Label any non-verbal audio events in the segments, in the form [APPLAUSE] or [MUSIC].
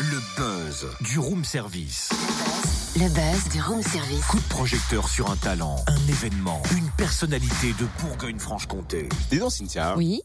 Le buzz du room service. Le buzz du room service. Coup de projecteur sur un talent, un événement, une personnalité de Bourgogne-Franche-Comté. Dis donc, Cynthia. Oui.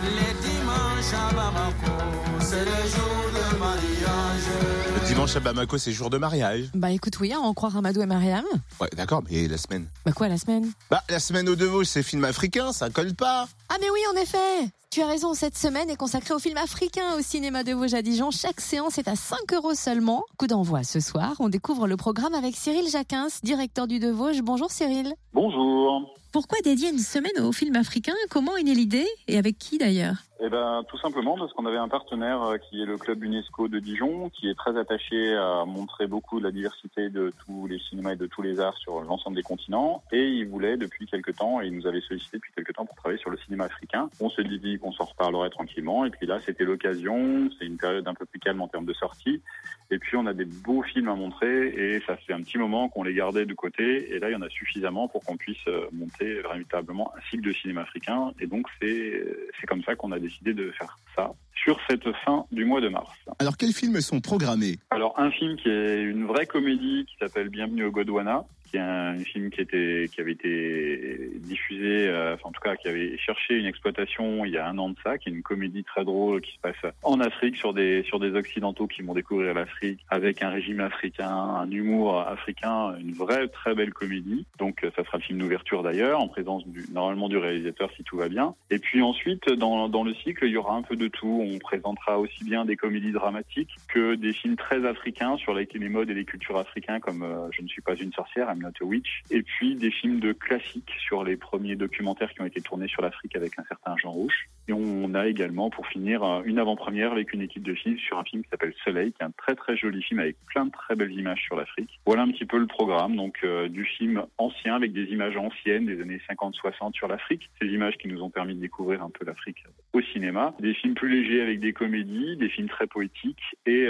Les dimanches à Bamako, c'est le jour de mariage. Dimanche à Bamako, c'est jour de mariage. Bah écoute, oui, à en croire Amadou et Mariam. Ouais, d'accord, mais la semaine. Bah quoi, la semaine? Bah, la semaine au Devaux, c'est film africain, ça colle pas. Ah mais oui, en effet Tu as raison, cette semaine est consacrée au film africain au cinéma de Vosges à Dijon. Chaque séance est à 5 euros seulement. Coup d'envoi ce soir, on découvre le programme avec Cyril Jacquins, directeur du De Vosges. Bonjour Cyril. Bonjour. Pourquoi dédier une semaine au film africain? Comment est née l'idée? Et avec qui d'ailleurs? Eh ben, tout simplement parce qu'on avait un partenaire euh, qui est le club UNESCO de Dijon, qui est très attaché à montrer beaucoup de la diversité de tous les cinémas et de tous les arts sur l'ensemble des continents. Et il voulait depuis quelque temps, et il nous avait sollicité depuis quelque temps pour travailler sur le cinéma africain. On se dit qu'on s'en reparlerait tranquillement. Et puis là, c'était l'occasion. C'est une période un peu plus calme en termes de sortie. Et puis on a des beaux films à montrer et ça fait un petit moment qu'on les gardait de côté. Et là, il y en a suffisamment pour qu'on puisse euh, monter véritablement un cycle de cinéma africain. Et donc c'est c'est comme ça qu'on a décidé de faire ça sur cette fin du mois de mars. Alors, quels films sont programmés? Alors un film qui est une vraie comédie qui s'appelle Bienvenue au Godwana, qui est un film qui avait été diffusé, euh, enfin en tout cas qui avait cherché une exploitation il y a un an de ça, qui est une comédie très drôle qui se passe en Afrique sur des sur des occidentaux qui vont découvrir l'Afrique avec un régime africain, un humour africain, une vraie très belle comédie. Donc euh, ça sera le film d'ouverture d'ailleurs, en présence normalement du réalisateur si tout va bien. Et puis ensuite dans dans le cycle il y aura un peu de tout. On présentera aussi bien des comédies dramatiques que des films très africains sur les, modes et les cultures africains comme euh, Je ne suis pas une sorcière, I'm not a witch, et puis des films de classiques sur les premiers documentaires qui ont été tournés sur l'Afrique avec un certain Jean Rouche. Et on a également, pour finir, euh, une avant-première avec une équipe de films sur un film qui s'appelle Soleil, qui est un très très joli film avec plein de très belles images sur l'Afrique. Voilà un petit peu le programme, donc euh, du film ancien avec des images anciennes des années 50-60 sur l'Afrique, ces images qui nous ont permis de découvrir un peu l'Afrique au cinéma, des films plus légers avec des comédies, des films très poétiques et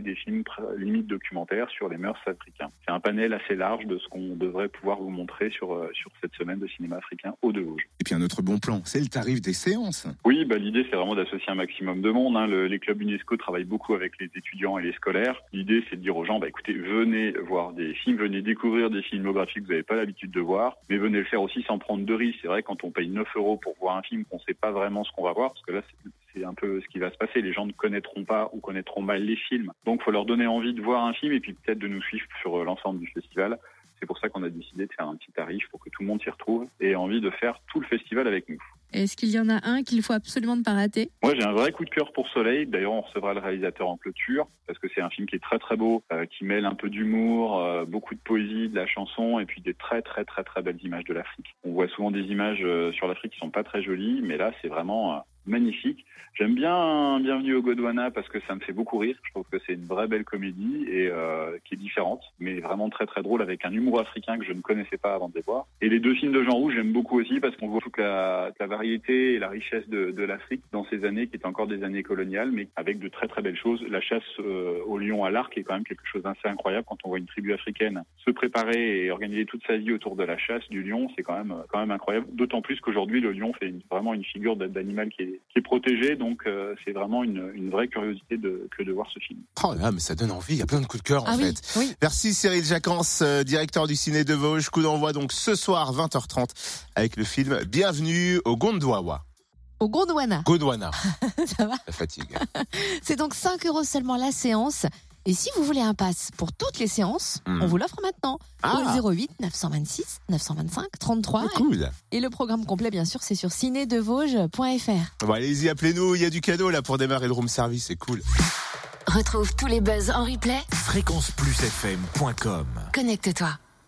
des films limite documentaires sur les mœurs africains. C'est un panel assez large de ce qu'on devrait pouvoir vous montrer sur, euh, sur cette semaine de cinéma africain au de Vosges. Et puis un autre bon plan, c'est le tarif des séances. Oui, bah, l'idée c'est vraiment d'associer un maximum de monde. hein. Le- les clubs UNESCO travaillent beaucoup avec les étudiants et les scolaires. L'idée c'est de dire aux gens, bah, écoutez, venez voir des films, venez découvrir des filmographies que vous n'avez pas l'habitude de voir, mais venez le faire aussi sans prendre de risques. C'est vrai quand on paye 9 euros pour voir un film qu'on ne sait pas vraiment ce qu'on va voir, parce que là c'est- un peu ce qui va se passer. Les gens ne connaîtront pas ou connaîtront mal les films. Donc faut leur donner envie de voir un film et puis peut-être de nous suivre sur euh, l'ensemble du festival. C'est pour ça qu'on a décidé de faire un petit tarif pour que tout le monde s'y retrouve et ait envie de faire tout le festival avec nous. Est-ce qu'il y en a un qu'il faut absolument ne pas rater? Moi, j'ai un vrai coup de cœur pour Soleil. D'ailleurs, on recevra le réalisateur en clôture parce que c'est un film qui est très très beau, euh, qui mêle un peu d'humour, euh, beaucoup de poésie, de la chanson et puis des très très très très belles images de l'Afrique. On voit souvent des images euh, sur l'Afrique qui sont pas très jolies, mais là, c'est vraiment magnifique. J'aime bien Bienvenue au Godwana parce que ça me fait beaucoup rire. Je trouve que c'est une vraie belle comédie et euh, qui est différente, mais vraiment très très drôle avec un humour africain que je ne connaissais pas avant de les voir. Et les deux films de Jean Rouge, j'aime beaucoup aussi parce qu'on voit toute la, la variété et la richesse de, de l'Afrique dans ces années qui étaient encore des années coloniales, mais avec de très très belles choses. La chasse euh, au lion à l'arc est quand même quelque chose d'assez incroyable quand on voit une tribu africaine se préparer et organiser toute sa vie autour de la chasse du lion. C'est quand même quand même incroyable. D'autant plus qu'aujourd'hui le lion fait vraiment une figure d'a- d'animal qui est, qui est protégé, donc euh, c'est vraiment une, une vraie curiosité de, que de voir ce film. Oh là, mais ça donne envie, il y a plein de coups de cœur en Ah oui, fait. oui. Merci Cyril Jacquens, euh, directeur du ciné de Vosges. Coup d'envoi donc ce soir 20h30 avec le film Bienvenue au Gondwana. Au Gondwana, Gondwana, [LAUGHS] ça va la fatigue. [LAUGHS] C'est donc 5 euros seulement la séance. Et si vous voulez un pass pour toutes les séances, Hmm. on vous l'offre maintenant. Ah. Au 08 926 925 33. Cool. Et le programme complet, bien sûr, c'est sur cinédevosges.fr. Bon, allez-y, appelez-nous, il y a du cadeau là pour démarrer le room service, c'est cool. Retrouve tous les buzz en replay. Fréquenceplusfm.com Connecte-toi.